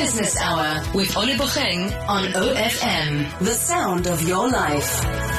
Business Hour with Oli Bucheng on OFM. The sound of your life.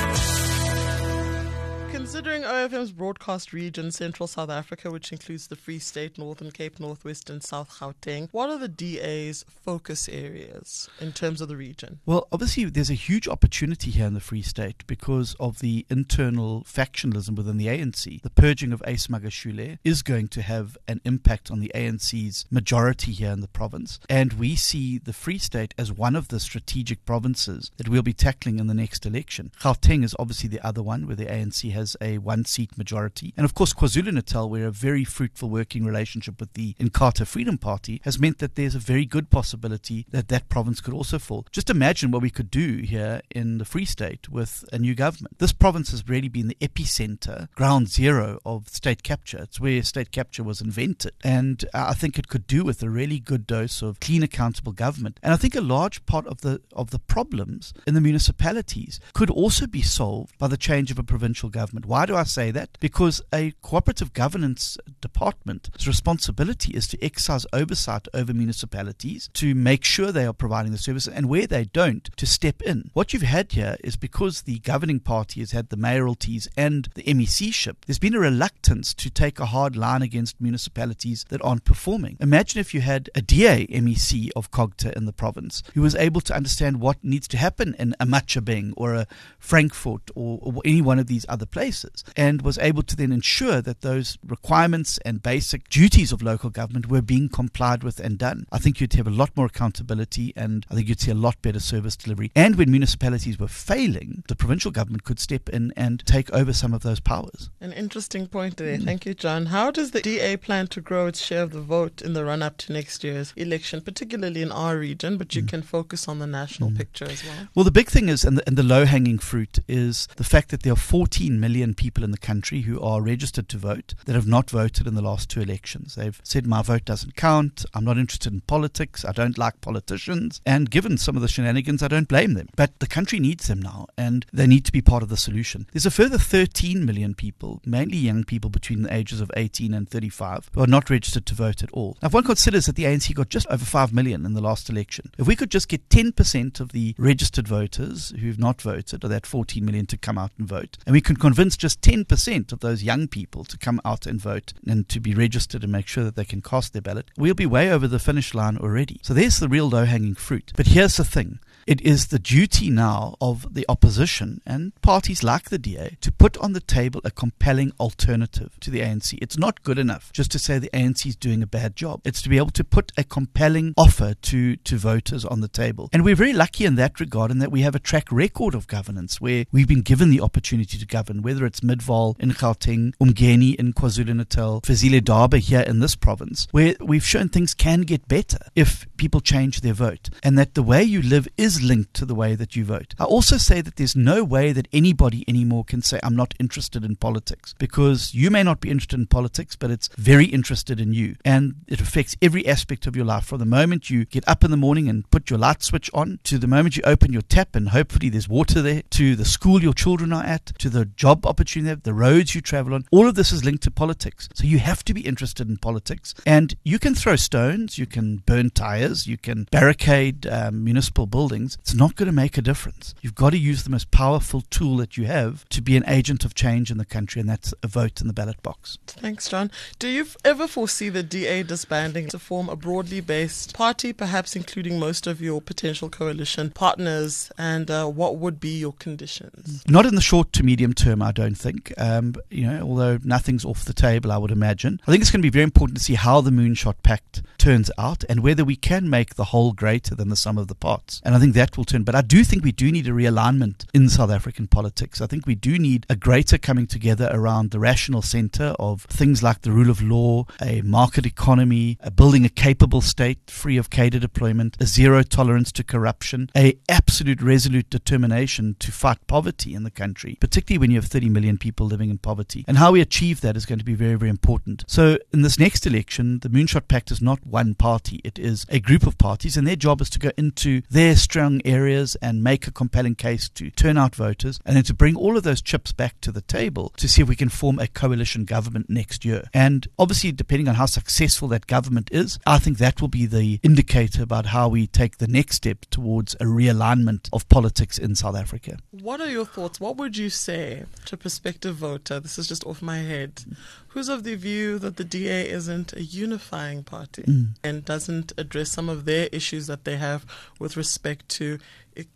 Considering OFM's broadcast region, Central South Africa, which includes the Free State, Northern Cape, Northwest, and South Gauteng, what are the DA's focus areas in terms of the region? Well, obviously, there's a huge opportunity here in the Free State because of the internal factionalism within the ANC. The purging of Ace Magashule is going to have an impact on the ANC's majority here in the province. And we see the Free State as one of the strategic provinces that we'll be tackling in the next election. Gauteng is obviously the other one where the ANC has a one seat majority. And of course, KwaZulu Natal, where a very fruitful working relationship with the Inkatha Freedom Party has meant that there's a very good possibility that that province could also fall. Just imagine what we could do here in the Free State with a new government. This province has really been the epicenter, ground zero of state capture. It's where state capture was invented. And I think it could do with a really good dose of clean, accountable government. And I think a large part of the of the problems in the municipalities could also be solved by the change of a provincial government. Why do I say that? Because a cooperative governance department's responsibility is to exercise oversight over municipalities to make sure they are providing the services and where they don't, to step in. What you've had here is because the governing party has had the mayoralties and the MEC ship, there's been a reluctance to take a hard line against municipalities that aren't performing. Imagine if you had a DA MEC of Cogta in the province who was able to understand what needs to happen in a Matjhabeng or uh, a Frankfurt or, or any one of these other places and was able to then ensure that those requirements and basic duties of local government were being complied with and done. I think you'd have a lot more accountability and I think you'd see a lot better service delivery. And when municipalities were failing, the provincial government could step in and take over some of those powers. An interesting point there. Mm. Thank you, John. How does the DA plan to grow its share of the vote in the run up to next year's election, particularly in our region, but you mm. can focus on the national mm. picture as well? Well, the big thing is, and the, and the low hanging fruit is the fact that there are 14 million people in the country who are registered to vote that have not voted in the last two elections. They've said, My vote doesn't count. I'm not interested in politics. I don't like politicians. And given some of the shenanigans, I don't blame them. But the country needs them now, and they need to be part of the solution. There's a further 13 million people, mainly young people between the ages of 18 and 35, who are not registered to vote at all. Now, if one considers that the ANC got just over 5 million in the last election, if we could just get 10% of the registered voters who've not voted, or that 14 million, to come out and vote, and we can convince just 10% of those young people to come out and vote and to be registered and make sure that they can cast their ballot, we'll be way over the finish line already. So there's the real low hanging fruit. But here's the thing it is the duty now of the opposition and parties like the DA to put on the table a compelling alternative to the ANC. It's not good enough just to say the ANC is doing a bad job. It's to be able to put a compelling offer to, to voters on the table. And we're very lucky in that regard in that we have a track record of governance where we've been given the opportunity to govern, whether it's Midvaal in Gauteng, Umgeni in KwaZulu-Natal, Fezile Dabi here in this province, where we've shown things can get better if people change their vote and that the way you live is is linked to the way that you vote. I also say that there's no way that anybody anymore can say, I'm not interested in politics, because you may not be interested in politics, but it's very interested in you. And it affects every aspect of your life from the moment you get up in the morning and put your light switch on, to the moment you open your tap and hopefully there's water there, to the school your children are at, to the job opportunity, the roads you travel on. All of this is linked to politics. So you have to be interested in politics. And you can throw stones, you can burn tires, you can barricade um, municipal buildings things, it's not going to make a difference. You've got to use the most powerful tool that you have to be an agent of change in the country, and that's a vote in the ballot box. Thanks, John. Do you ever foresee the DA disbanding to form a broadly based party, perhaps including most of your potential coalition partners? And uh, what would be your conditions? Not in the short to medium term, I don't think. Um, you know, although nothing's off the table, I would imagine. I think it's going to be very important to see how the Moonshot Pact turns out and whether we can make the whole greater than the sum of the parts. And I think think that will turn. But I do think we do need a realignment in South African politics. I think we do need a greater coming together around the rational centre of things like the rule of law, a market economy, a building a capable state free of cadre deployment, a zero tolerance to corruption, a absolute resolute determination to fight poverty in the country, particularly when you have 30 million people living in poverty. And how we achieve that is going to be very, very important. So in this next election, the Moonshot Pact is not one party. It is a group of parties, and their job is to go into their strength strong areas and make a compelling case to turn out voters, and then to bring all of those chips back to the table to see if we can form a coalition government next year. And obviously, depending on how successful that government is, I think that will be the indicator about how we take the next step towards a realignment of politics in South Africa. What are your thoughts? What would you say to a prospective voter? This is just off my head. Who's of the view that the DA isn't a unifying party mm. and doesn't address some of their issues that they have with respect to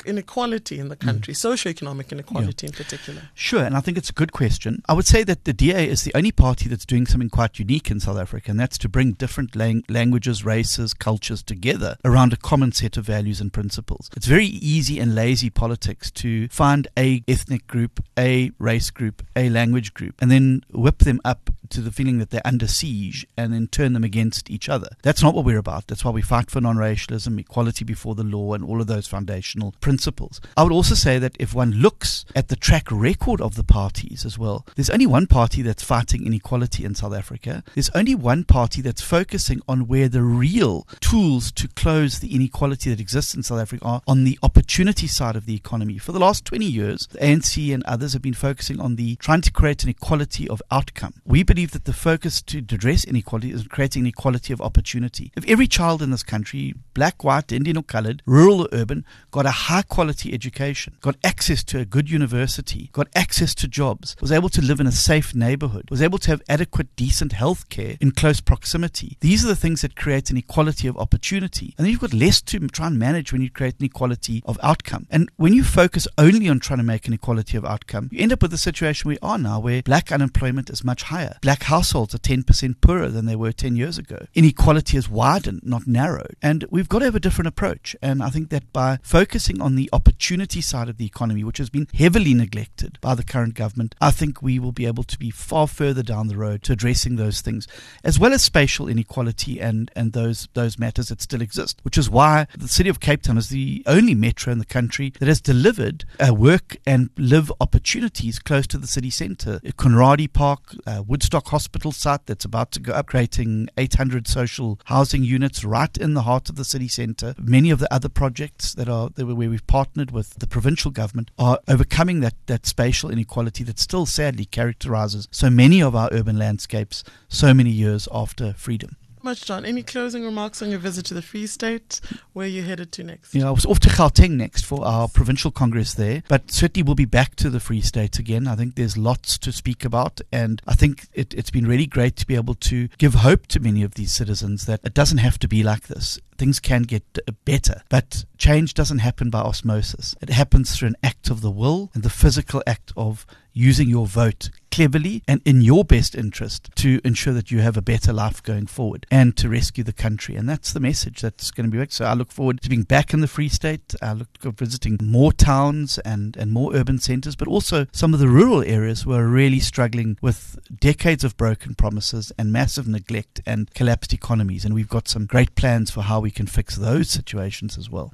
inequality in the country, mm. socio-economic inequality yeah. in particular? Sure, and I think it's a good question. I would say that the DA is the only party that's doing something quite unique in South Africa, and that's to bring different lang- languages, races, cultures together around a common set of values and principles. It's very easy and lazy politics to find a ethnic group, a race group, a language group, and then whip them up to the feeling that they're under siege and then turn them against each other. That's not what we're about. That's why we fight for non racialism, equality before the law, and all of those foundational principles. I would also say that if one looks at the track record of the parties as well, there's only one party that's fighting inequality in South Africa. There's only one party that's focusing on where the real tools to close the inequality that exists in South Africa are on the opportunity side of the economy. For the last 20 years, the ANC and others have been focusing on the trying to create an equality of outcome. We believe that the focus to address inequality is creating an equality of opportunity. If every child in this country, black, white, Indian or colored, rural or urban, got a high quality education, got access to a good university, got access to jobs, was able to live in a safe neighborhood, was able to have adequate, decent health care in close proximity, these are the things that create an equality of opportunity. And then you've got less to try and manage when you create an equality of outcome. And when you focus only on trying to make an equality of outcome, you end up with the situation we are now where black unemployment is much higher black households are 10% poorer than they were 10 years ago. Inequality has widened, not narrowed. And we've got to have a different approach. And I think that by focusing on the opportunity side of the economy, which has been heavily neglected by the current government, I think we will be able to be far further down the road to addressing those things, as well as spatial inequality and, and those, those matters that still exist, which is why the city of Cape Town is the only metro in the country that has delivered uh, work and live opportunities close to the city centre. Conradie Park, uh, Woodstock, Woodstock Hospital site that's about to go up, creating 800 social housing units right in the heart of the city centre. Many of the other projects that are that where we've partnered with the provincial government are overcoming that, that spatial inequality that still sadly characterises so many of our urban landscapes so many years after freedom much, John. Any closing remarks on your visit to the Free State? Where you headed to next? Yeah, I was off to Gauteng next for our provincial congress there, but certainly we'll be back to the Free State again. I think there's lots to speak about, and I think it, it's been really great to be able to give hope to many of these citizens that it doesn't have to be like this things can get better. But change doesn't happen by osmosis. It happens through an act of the will and the physical act of using your vote cleverly and in your best interest to ensure that you have a better life going forward and to rescue the country. And that's the message that's going to be. So I look forward to being back in the Free State. I look forward to visiting more towns and, and more urban centres, but also some of the rural areas who are really struggling with decades of broken promises and massive neglect and collapsed economies. And we've got some great plans for how we can fix those situations as well.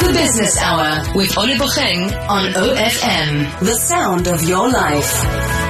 The Business Hour with Oli Bocheng on OFM, the sound of your life.